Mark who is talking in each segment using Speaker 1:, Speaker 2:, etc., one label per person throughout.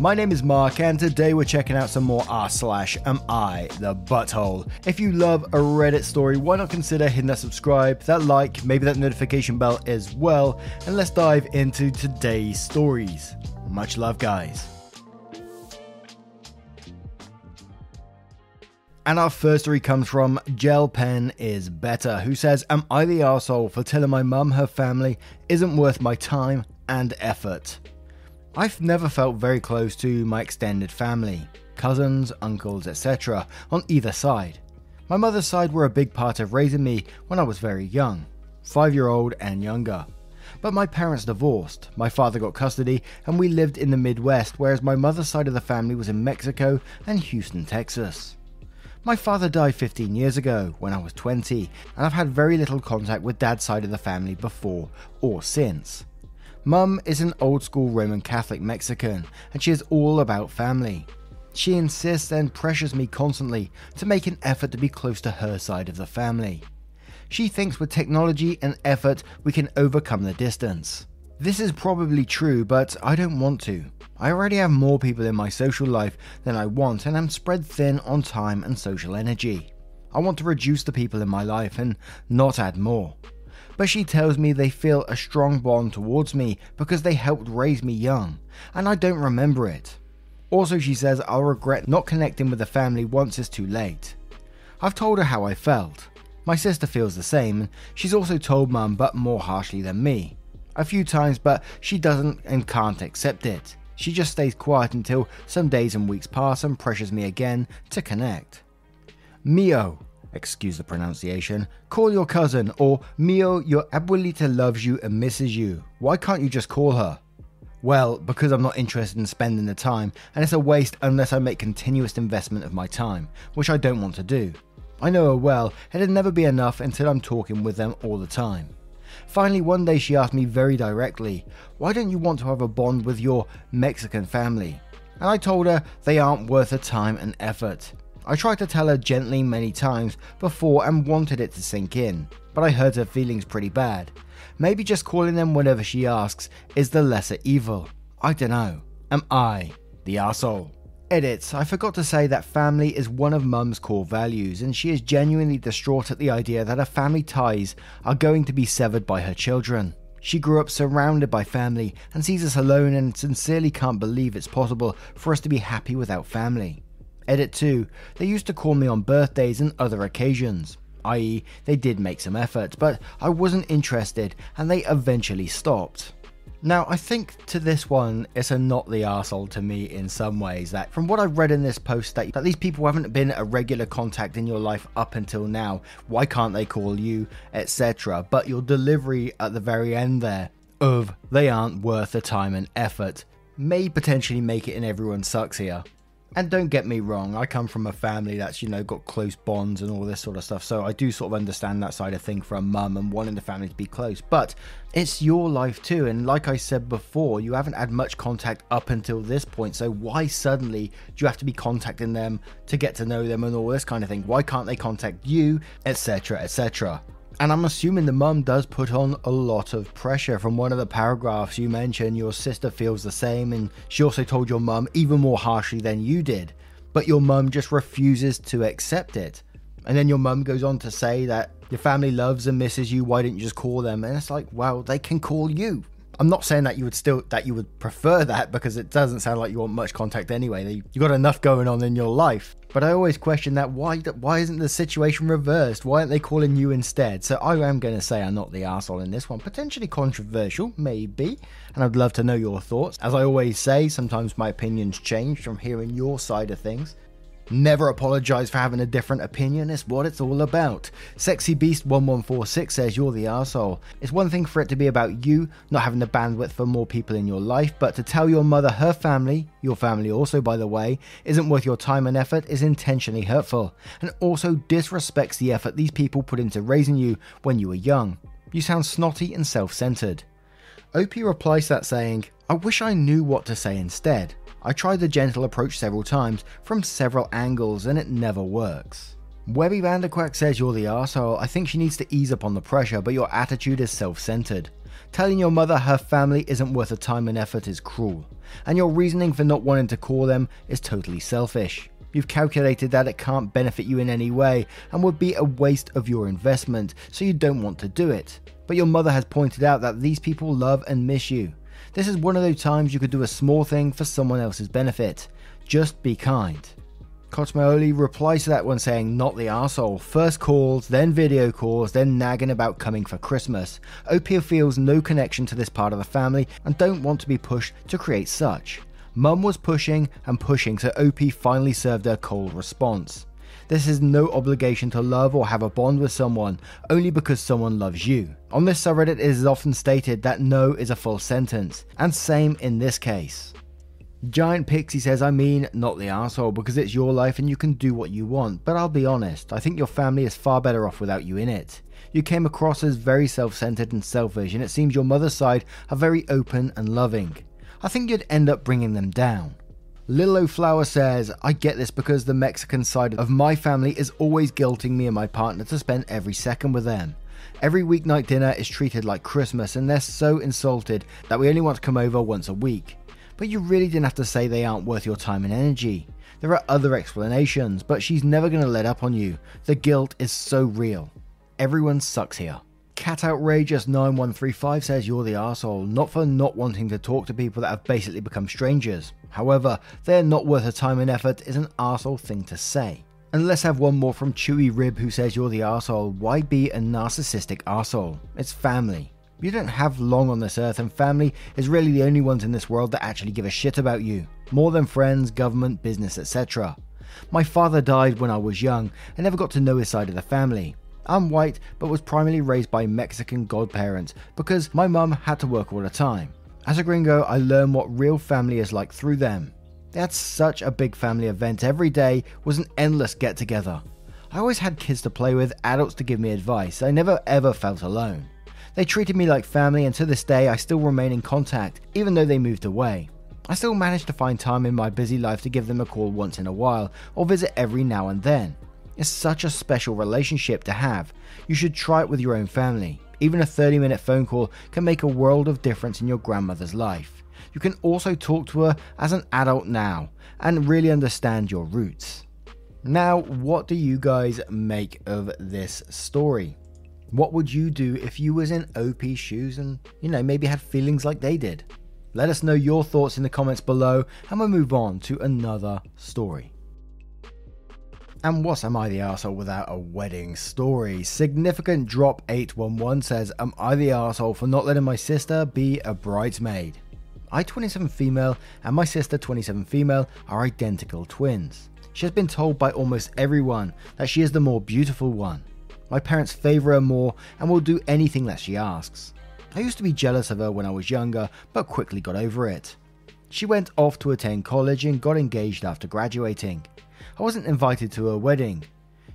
Speaker 1: My name is Mark, and today we're checking out some more r slash am I the butthole. If you love a Reddit story, why not consider hitting that subscribe, that like, maybe that notification bell as well, and let's dive into today's stories. Much love, guys. And our first story comes from Gel Pen is Better, who says, Am I the arsehole for telling my mum her family isn't worth my time and effort? I've never felt very close to my extended family, cousins, uncles, etc., on either side. My mother's side were a big part of raising me when I was very young, five year old and younger. But my parents divorced, my father got custody, and we lived in the Midwest, whereas my mother's side of the family was in Mexico and Houston, Texas. My father died 15 years ago when I was 20, and I've had very little contact with dad's side of the family before or since. Mum is an old school Roman Catholic Mexican, and she is all about family. She insists and pressures me constantly to make an effort to be close to her side of the family. She thinks with technology and effort we can overcome the distance. This is probably true, but I don't want to. I already have more people in my social life than I want, and I'm spread thin on time and social energy. I want to reduce the people in my life and not add more but she tells me they feel a strong bond towards me because they helped raise me young, and I don't remember it. Also, she says I'll regret not connecting with the family once it's too late. I've told her how I felt. My sister feels the same, and she's also told mum, but more harshly than me. A few times, but she doesn't and can't accept it. She just stays quiet until some days and weeks pass and pressures me again to connect. Mio, excuse the pronunciation, call your cousin, or Mio, your abuelita loves you and misses you. Why can't you just call her? Well, because I'm not interested in spending the time, and it's a waste unless I make continuous investment of my time, which I don't want to do. I know her well, it'd never be enough until I'm talking with them all the time. Finally, one day she asked me very directly, Why don't you want to have a bond with your Mexican family? And I told her they aren't worth the time and effort. I tried to tell her gently many times before and wanted it to sink in, but I hurt her feelings pretty bad. Maybe just calling them whenever she asks is the lesser evil. I dunno. Am I the asshole? Edits. I forgot to say that family is one of Mum's core values, and she is genuinely distraught at the idea that her family ties are going to be severed by her children. She grew up surrounded by family and sees us alone and sincerely can't believe it's possible for us to be happy without family. Edit 2. They used to call me on birthdays and other occasions, i.e., they did make some effort, but I wasn't interested and they eventually stopped. Now, I think to this one, it's a not the arsehole to me in some ways. That from what I've read in this post, that, that these people haven't been a regular contact in your life up until now. Why can't they call you, etc.? But your delivery at the very end there of they aren't worth the time and effort may potentially make it in everyone sucks here. And don't get me wrong, I come from a family that's, you know, got close bonds and all this sort of stuff. So I do sort of understand that side of thing from mum and wanting the family to be close. But it's your life too. And like I said before, you haven't had much contact up until this point. So why suddenly do you have to be contacting them to get to know them and all this kind of thing? Why can't they contact you, etc., etc.? And I'm assuming the mum does put on a lot of pressure. From one of the paragraphs you mentioned, your sister feels the same, and she also told your mum even more harshly than you did. But your mum just refuses to accept it. And then your mum goes on to say that your family loves and misses you, why didn't you just call them? And it's like, well, they can call you. I'm not saying that you would still that you would prefer that because it doesn't sound like you want much contact anyway. You got enough going on in your life. But I always question that why why isn't the situation reversed? Why aren't they calling you instead? So I am going to say I'm not the asshole in this one. Potentially controversial, maybe, and I'd love to know your thoughts. As I always say, sometimes my opinions change from hearing your side of things. Never apologize for having a different opinion, it's what it's all about. Sexy Beast 1146 says you're the asshole. It's one thing for it to be about you, not having the bandwidth for more people in your life, but to tell your mother her family, your family also by the way, isn't worth your time and effort is intentionally hurtful, and also disrespects the effort these people put into raising you when you were young. You sound snotty and self centered. OP replies to that saying, I wish I knew what to say instead. I tried the gentle approach several times from several angles and it never works. Webby Vanderquack says you're the asshole. I think she needs to ease up on the pressure, but your attitude is self centered. Telling your mother her family isn't worth the time and effort is cruel, and your reasoning for not wanting to call them is totally selfish. You've calculated that it can't benefit you in any way and would be a waste of your investment, so you don't want to do it. But your mother has pointed out that these people love and miss you. This is one of those times you could do a small thing for someone else's benefit. Just be kind. Cosmoli replies to that one saying, Not the asshole. First calls, then video calls, then nagging about coming for Christmas. Opia feels no connection to this part of the family and don't want to be pushed to create such. Mum was pushing and pushing, so OP finally served her cold response. This is no obligation to love or have a bond with someone, only because someone loves you. On this subreddit, it is often stated that no is a full sentence, and same in this case. Giant Pixie says, I mean, not the asshole, because it's your life and you can do what you want, but I'll be honest, I think your family is far better off without you in it. You came across as very self centered and selfish, and it seems your mother's side are very open and loving. I think you'd end up bringing them down. Lilo Flower says, I get this because the Mexican side of my family is always guilting me and my partner to spend every second with them. Every weeknight dinner is treated like Christmas, and they're so insulted that we only want to come over once a week. But you really didn't have to say they aren't worth your time and energy. There are other explanations, but she's never going to let up on you. The guilt is so real. Everyone sucks here. Cat Outrageous 9135 says you're the asshole, not for not wanting to talk to people that have basically become strangers. However, they're not worth the time and effort is an asshole thing to say. And let's have one more from Chewy Rib who says you're the asshole. Why be a narcissistic asshole? It's family. You don't have long on this earth, and family is really the only ones in this world that actually give a shit about you, more than friends, government, business, etc. My father died when I was young and never got to know his side of the family. I'm white, but was primarily raised by Mexican godparents because my mum had to work all the time. As a gringo, I learned what real family is like through them. They had such a big family event. Every day was an endless get together. I always had kids to play with, adults to give me advice. I never ever felt alone. They treated me like family, and to this day, I still remain in contact, even though they moved away. I still manage to find time in my busy life to give them a call once in a while, or visit every now and then. It's such a special relationship to have. You should try it with your own family. Even a 30 minute phone call can make a world of difference in your grandmother's life. You can also talk to her as an adult now and really understand your roots. Now, what do you guys make of this story? What would you do if you was in OP's shoes and, you know, maybe had feelings like they did? Let us know your thoughts in the comments below and we'll move on to another story. And what am I the asshole without a wedding story? Significant Drop 811 says, Am I the asshole for not letting my sister be a bridesmaid? I, 27 female, and my sister, 27 female, are identical twins. She has been told by almost everyone that she is the more beautiful one. My parents favour her more and will do anything that she asks. I used to be jealous of her when I was younger, but quickly got over it. She went off to attend college and got engaged after graduating. I wasn't invited to her wedding.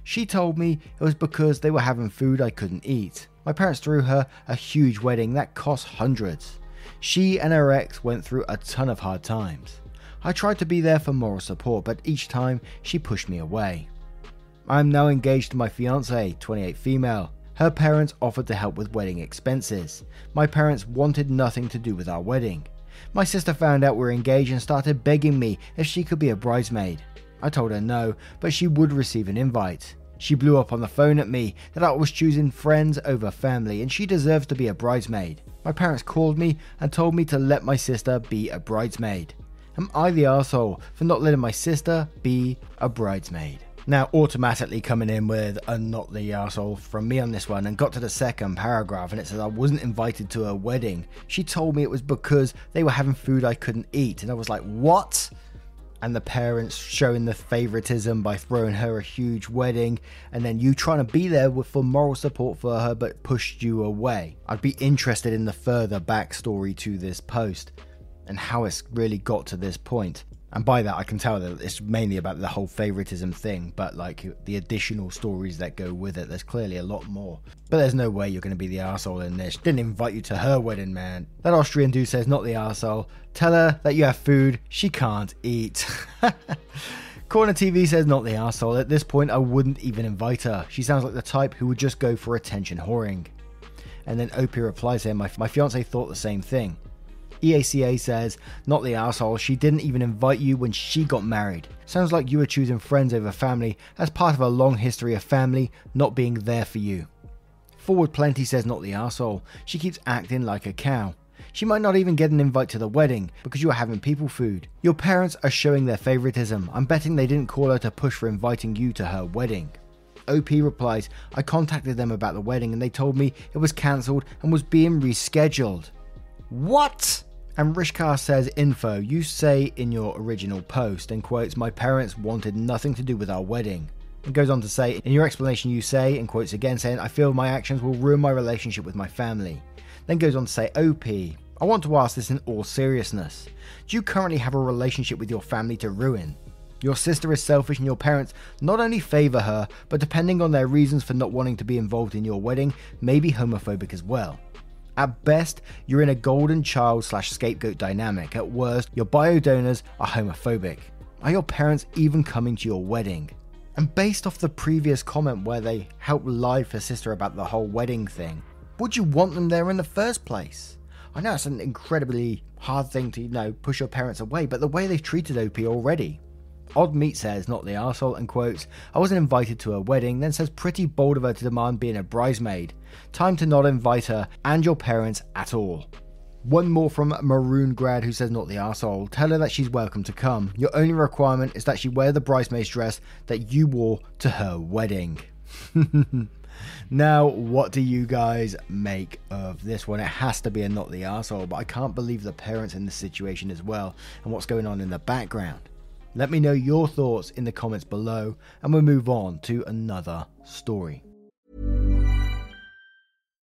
Speaker 1: She told me it was because they were having food I couldn't eat. My parents threw her a huge wedding that cost hundreds. She and her ex went through a ton of hard times. I tried to be there for moral support, but each time she pushed me away. I am now engaged to my fiance, 28 female. Her parents offered to help with wedding expenses. My parents wanted nothing to do with our wedding. My sister found out we were engaged and started begging me if she could be a bridesmaid. I told her no, but she would receive an invite. She blew up on the phone at me that I was choosing friends over family and she deserves to be a bridesmaid. My parents called me and told me to let my sister be a bridesmaid. Am I the asshole for not letting my sister be a bridesmaid? Now, automatically coming in with a not the asshole from me on this one, and got to the second paragraph, and it says I wasn't invited to her wedding. She told me it was because they were having food I couldn't eat, and I was like, what? And the parents showing the favoritism by throwing her a huge wedding, and then you trying to be there with for moral support for her but pushed you away. I'd be interested in the further backstory to this post and how it's really got to this point. And by that, I can tell that it's mainly about the whole favoritism thing, but like the additional stories that go with it, there's clearly a lot more. But there's no way you're going to be the asshole in this. Didn't invite you to her wedding, man. That Austrian dude says, not the asshole. Tell her that you have food she can't eat. Corner TV says, not the asshole. At this point, I wouldn't even invite her. She sounds like the type who would just go for attention whoring. And then OP replies here, my, my fiance thought the same thing. EACA says, not the asshole, she didn't even invite you when she got married. Sounds like you were choosing friends over family as part of a long history of family not being there for you. Forward Plenty says, not the asshole, she keeps acting like a cow. She might not even get an invite to the wedding because you are having people food. Your parents are showing their favoritism. I'm betting they didn't call her to push for inviting you to her wedding. OP replies, I contacted them about the wedding and they told me it was cancelled and was being rescheduled. What? And Rishkar says, Info, you say in your original post, and quotes, My parents wanted nothing to do with our wedding. It goes on to say, In your explanation, you say, and quotes again, saying, I feel my actions will ruin my relationship with my family. Then goes on to say, OP, I want to ask this in all seriousness. Do you currently have a relationship with your family to ruin? Your sister is selfish, and your parents not only favour her, but depending on their reasons for not wanting to be involved in your wedding, may be homophobic as well. At best, you're in a golden child slash scapegoat dynamic. At worst, your bio donors are homophobic. Are your parents even coming to your wedding? And based off the previous comment where they helped lie for sister about the whole wedding thing, would you want them there in the first place? I know it's an incredibly hard thing to, you know, push your parents away, but the way they've treated OP already, Odd Meat says, not the arsehole, and quotes, I wasn't invited to her wedding, then says pretty bold of her to demand being a bridesmaid. Time to not invite her and your parents at all. One more from Maroon Grad who says, not the asshole. Tell her that she's welcome to come. Your only requirement is that she wear the bridesmaid's dress that you wore to her wedding. now, what do you guys make of this one? It has to be a not the asshole, but I can't believe the parents in this situation as well and what's going on in the background. Let me know your thoughts in the comments below, and we'll move on to another story.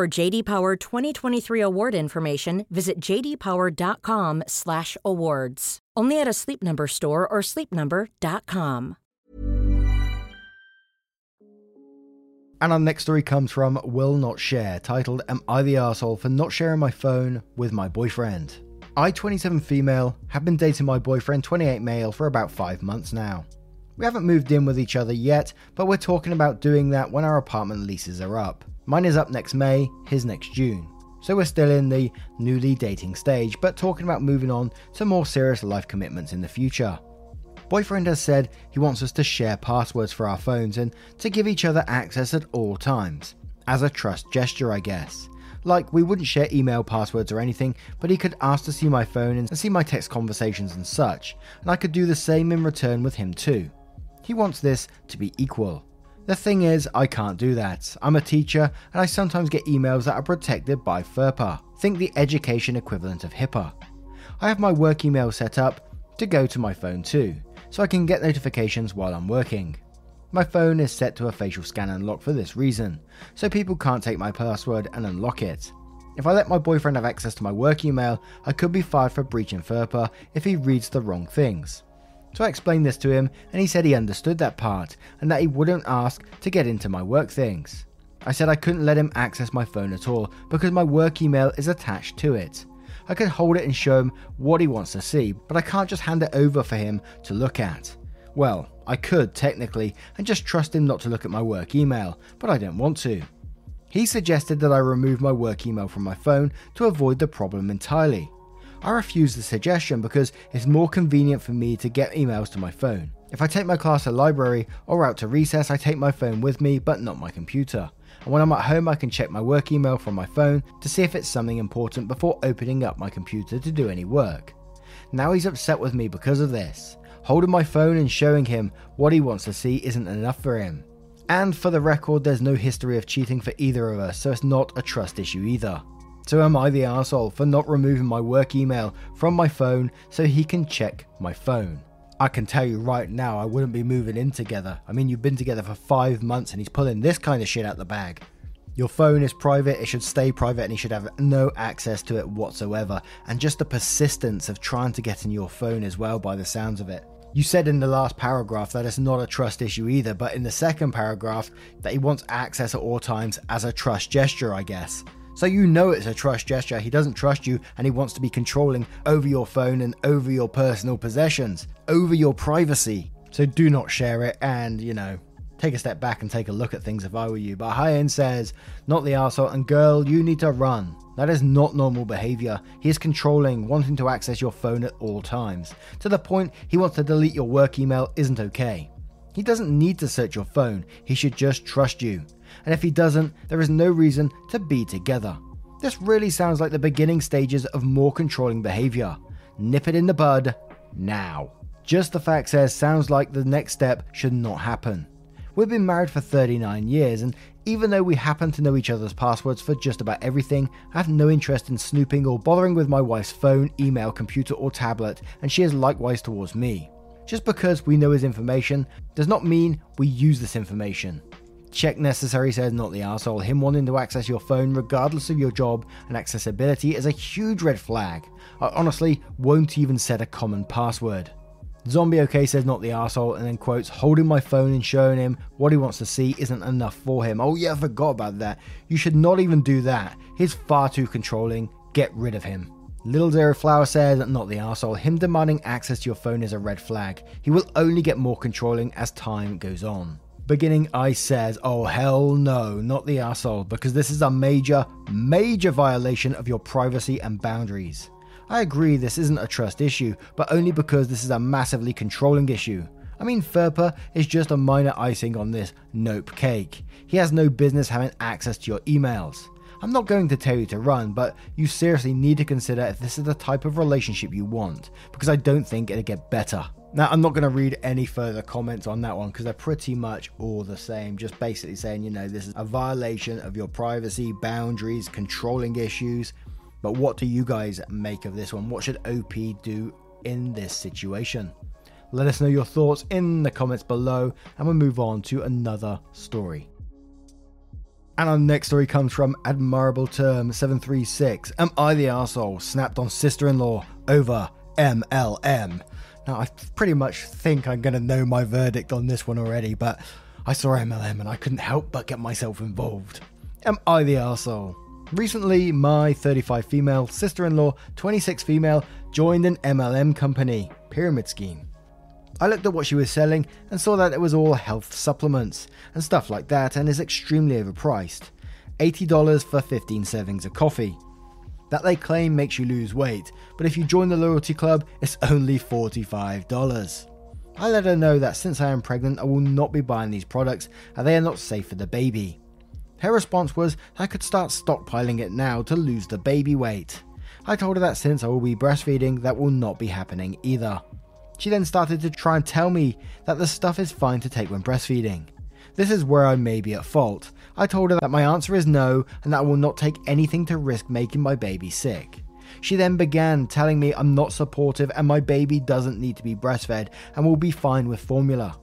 Speaker 2: For JD Power 2023 award information, visit jdpower.com/awards. Only at a Sleep Number store or sleepnumber.com.
Speaker 1: And our next story comes from Will Not Share, titled Am I the Asshole for not sharing my phone with my boyfriend? I, 27 female, have been dating my boyfriend, 28 male, for about 5 months now. We haven't moved in with each other yet, but we're talking about doing that when our apartment leases are up. Mine is up next May, his next June. So we're still in the newly dating stage, but talking about moving on to more serious life commitments in the future. Boyfriend has said he wants us to share passwords for our phones and to give each other access at all times. As a trust gesture, I guess. Like, we wouldn't share email passwords or anything, but he could ask to see my phone and see my text conversations and such, and I could do the same in return with him too. He wants this to be equal. The thing is, I can't do that. I'm a teacher, and I sometimes get emails that are protected by FERPA. Think the education equivalent of HIPAA. I have my work email set up to go to my phone too so I can get notifications while I'm working. My phone is set to a facial scan unlock for this reason, so people can't take my password and unlock it. If I let my boyfriend have access to my work email, I could be fired for breaching FERPA if he reads the wrong things. So I explained this to him, and he said he understood that part, and that he wouldn't ask to get into my work things. I said I couldn't let him access my phone at all because my work email is attached to it. I could hold it and show him what he wants to see, but I can't just hand it over for him to look at. Well, I could technically and just trust him not to look at my work email, but I don't want to. He suggested that I remove my work email from my phone to avoid the problem entirely. I refuse the suggestion because it's more convenient for me to get emails to my phone. If I take my class to library or out to recess, I take my phone with me, but not my computer. And when I'm at home, I can check my work email from my phone to see if it's something important before opening up my computer to do any work. Now he's upset with me because of this. Holding my phone and showing him what he wants to see isn't enough for him. And for the record, there's no history of cheating for either of us, so it's not a trust issue either. So am I the asshole for not removing my work email from my phone so he can check my phone? I can tell you right now, I wouldn't be moving in together. I mean, you've been together for five months and he's pulling this kind of shit out the bag. Your phone is private, it should stay private, and he should have no access to it whatsoever. And just the persistence of trying to get in your phone as well, by the sounds of it. You said in the last paragraph that it's not a trust issue either, but in the second paragraph, that he wants access at all times as a trust gesture, I guess. So you know it's a trust gesture. He doesn't trust you and he wants to be controlling over your phone and over your personal possessions, over your privacy. So do not share it and, you know, take a step back and take a look at things if I were you. But End says, not the arsehole, and girl, you need to run. That is not normal behavior. He is controlling, wanting to access your phone at all times. To the point he wants to delete your work email isn't okay. He doesn't need to search your phone, he should just trust you and if he doesn't, there is no reason to be together. This really sounds like the beginning stages of more controlling behavior. Nip it in the bud now. Just the fact says sounds like the next step should not happen. We've been married for 39 years, and even though we happen to know each other's passwords for just about everything, I have no interest in snooping or bothering with my wife's phone, email, computer, or tablet, and she is likewise towards me. Just because we know his information does not mean we use this information. Check necessary says not the asshole. Him wanting to access your phone, regardless of your job and accessibility, is a huge red flag. I honestly won't even set a common password. Zombie OK says not the asshole, and then quotes, holding my phone and showing him what he wants to see isn't enough for him. Oh, yeah, I forgot about that. You should not even do that. He's far too controlling. Get rid of him. Little Zero Flower says, not the asshole. Him demanding access to your phone is a red flag. He will only get more controlling as time goes on. Beginning I says, Oh hell no, not the asshole, because this is a major, major violation of your privacy and boundaries. I agree this isn't a trust issue, but only because this is a massively controlling issue. I mean, FERPA is just a minor icing on this nope cake. He has no business having access to your emails. I'm not going to tell you to run, but you seriously need to consider if this is the type of relationship you want, because I don't think it'll get better. Now, I'm not going to read any further comments on that one because they're pretty much all the same. Just basically saying, you know, this is a violation of your privacy, boundaries, controlling issues. But what do you guys make of this one? What should OP do in this situation? Let us know your thoughts in the comments below, and we'll move on to another story. And our next story comes from Admirable Term 736. Am I the asshole? Snapped on sister in law over MLM. Now, I pretty much think I'm going to know my verdict on this one already, but I saw MLM and I couldn't help but get myself involved. Am I the arsehole? Recently, my 35 female sister in law, 26 female, joined an MLM company, Pyramid Scheme. I looked at what she was selling and saw that it was all health supplements and stuff like that and is extremely overpriced. $80 for 15 servings of coffee that they claim makes you lose weight, but if you join the loyalty club, it's only $45. I let her know that since I am pregnant, I will not be buying these products and they are not safe for the baby. Her response was I could start stockpiling it now to lose the baby weight. I told her that since I will be breastfeeding, that will not be happening either. She then started to try and tell me that the stuff is fine to take when breastfeeding. This is where I may be at fault. I told her that my answer is no and that I will not take anything to risk making my baby sick. She then began telling me I'm not supportive and my baby doesn't need to be breastfed and will be fine with formula.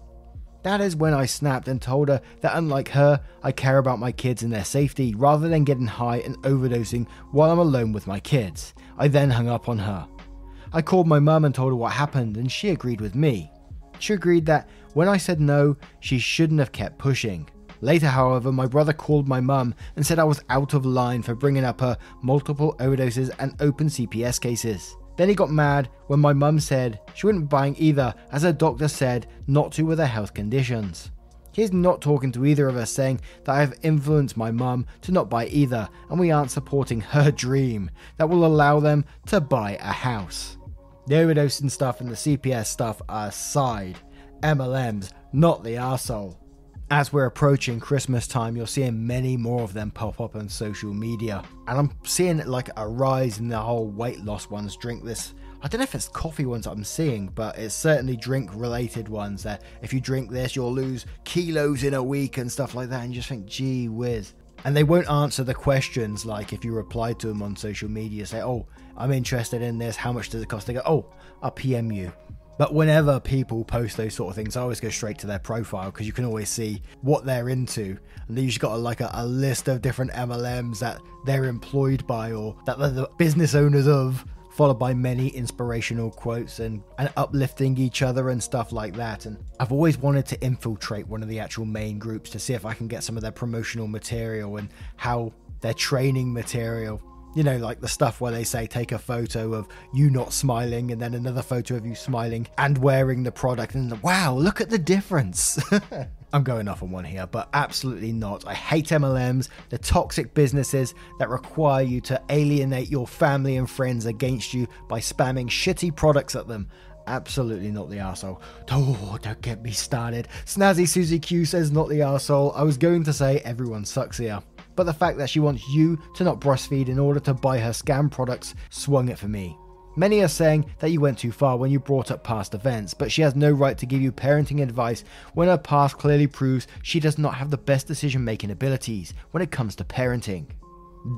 Speaker 1: That is when I snapped and told her that unlike her, I care about my kids and their safety rather than getting high and overdosing while I'm alone with my kids. I then hung up on her. I called my mum and told her what happened and she agreed with me. She agreed that when I said no, she shouldn't have kept pushing. Later, however, my brother called my mum and said I was out of line for bringing up her multiple overdoses and open CPS cases. Then he got mad when my mum said she wouldn't be buying either, as her doctor said not to with her health conditions. He's not talking to either of us, saying that I have influenced my mum to not buy either, and we aren't supporting her dream that will allow them to buy a house. The overdosing stuff and the CPS stuff aside, MLM's not the arsehole. As we're approaching Christmas time, you're seeing many more of them pop up on social media. And I'm seeing like a rise in the whole weight loss ones. Drink this. I don't know if it's coffee ones I'm seeing, but it's certainly drink related ones that if you drink this, you'll lose kilos in a week and stuff like that. And you just think, gee whiz. And they won't answer the questions like if you reply to them on social media, say, oh, I'm interested in this. How much does it cost? They go, oh, I'll PM you. But whenever people post those sort of things, I always go straight to their profile because you can always see what they're into. And they usually got a, like a, a, list of different MLMs that they're employed by or that they're the business owners of, followed by many inspirational quotes and, and uplifting each other and stuff like that. And I've always wanted to infiltrate one of the actual main groups to see if I can get some of their promotional material and how their training material you know, like the stuff where they say take a photo of you not smiling and then another photo of you smiling and wearing the product, and wow, look at the difference. I'm going off on one here, but absolutely not. I hate MLMs, the toxic businesses that require you to alienate your family and friends against you by spamming shitty products at them. Absolutely not the arsehole. Oh, don't get me started. Snazzy Susie Q says not the arsehole. I was going to say everyone sucks here but the fact that she wants you to not breastfeed in order to buy her scam products swung it for me. Many are saying that you went too far when you brought up past events, but she has no right to give you parenting advice when her past clearly proves she does not have the best decision making abilities when it comes to parenting.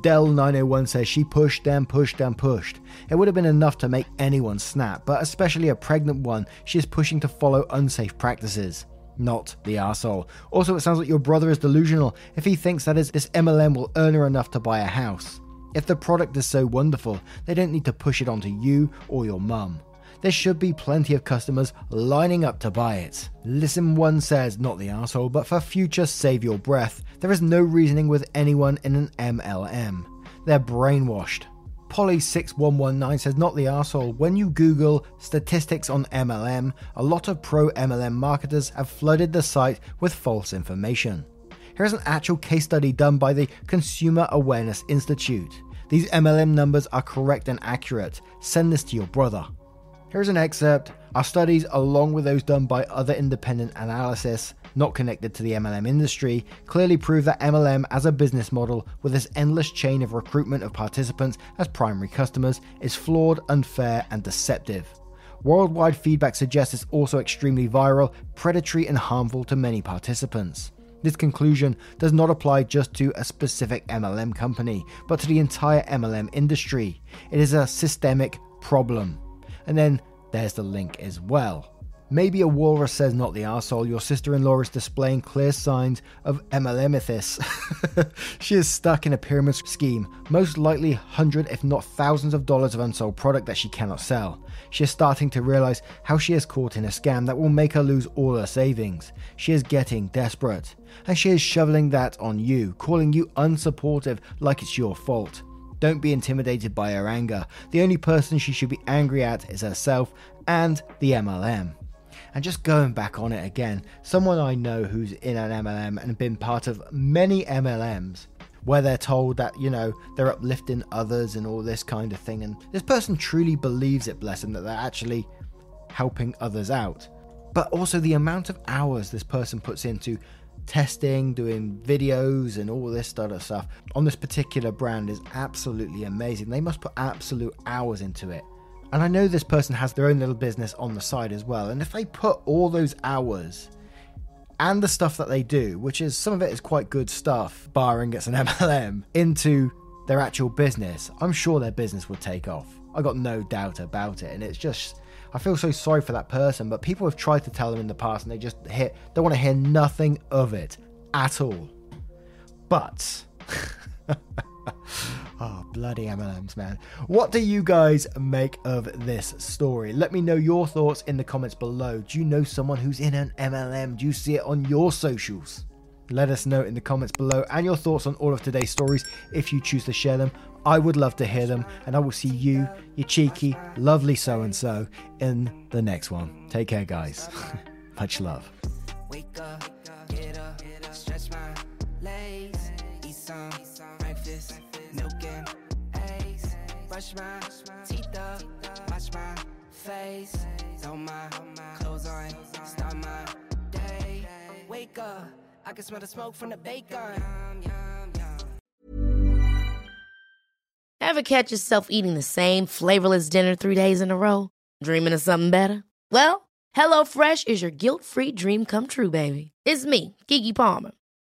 Speaker 1: Dell901 says she pushed and pushed and pushed. It would have been enough to make anyone snap, but especially a pregnant one, she is pushing to follow unsafe practices not the asshole. Also, it sounds like your brother is delusional if he thinks that is, this MLM will earn her enough to buy a house. If the product is so wonderful, they don't need to push it onto you or your mum. There should be plenty of customers lining up to buy it. Listen one says, not the asshole, but for future save your breath. There is no reasoning with anyone in an MLM. They're brainwashed. Polly6119 says, not the arsehole. When you Google statistics on MLM, a lot of pro MLM marketers have flooded the site with false information. Here's an actual case study done by the Consumer Awareness Institute. These MLM numbers are correct and accurate. Send this to your brother. Here's an excerpt. Our studies, along with those done by other independent analysis, not connected to the MLM industry, clearly prove that MLM as a business model with this endless chain of recruitment of participants as primary customers is flawed, unfair, and deceptive. Worldwide feedback suggests it's also extremely viral, predatory, and harmful to many participants. This conclusion does not apply just to a specific MLM company, but to the entire MLM industry. It is a systemic problem. And then there's the link as well. Maybe a walrus says not the arsehole. Your sister in law is displaying clear signs of MLMitis. she is stuck in a pyramid scheme, most likely hundred, if not thousands of dollars of unsold product that she cannot sell. She is starting to realize how she is caught in a scam that will make her lose all her savings. She is getting desperate, and she is shoveling that on you, calling you unsupportive like it's your fault. Don't be intimidated by her anger. The only person she should be angry at is herself and the MLM. And just going back on it again, someone I know who's in an MLM and been part of many MLMs where they're told that, you know, they're uplifting others and all this kind of thing. And this person truly believes it, bless them, that they're actually helping others out. But also the amount of hours this person puts into testing, doing videos, and all this sort of stuff on this particular brand is absolutely amazing. They must put absolute hours into it. And I know this person has their own little business on the side as well. And if they put all those hours and the stuff that they do, which is some of it is quite good stuff, barring it's an MLM, into their actual business, I'm sure their business would take off. I got no doubt about it. And it's just, I feel so sorry for that person. But people have tried to tell them in the past and they just hit, don't want to hear nothing of it at all. But. oh, Bloody MLMs, man. What do you guys make of this story? Let me know your thoughts in the comments below. Do you know someone who's in an MLM? Do you see it on your socials? Let us know in the comments below and your thoughts on all of today's stories if you choose to share them. I would love to hear them, and I will see you, your cheeky, lovely so and so, in the next one. Take care, guys. Much love.
Speaker 3: Wake up, stretch my legs, eat some breakfast, milk and eggs, brush my teeth up, wash my face, throw my clothes on, start my day. Wake up, I can smell the smoke from the bacon.
Speaker 4: Ever catch yourself eating the same flavorless dinner three days in a row? Dreaming of something better? Well, HelloFresh is your guilt-free dream come true, baby. It's me, Keke Palmer.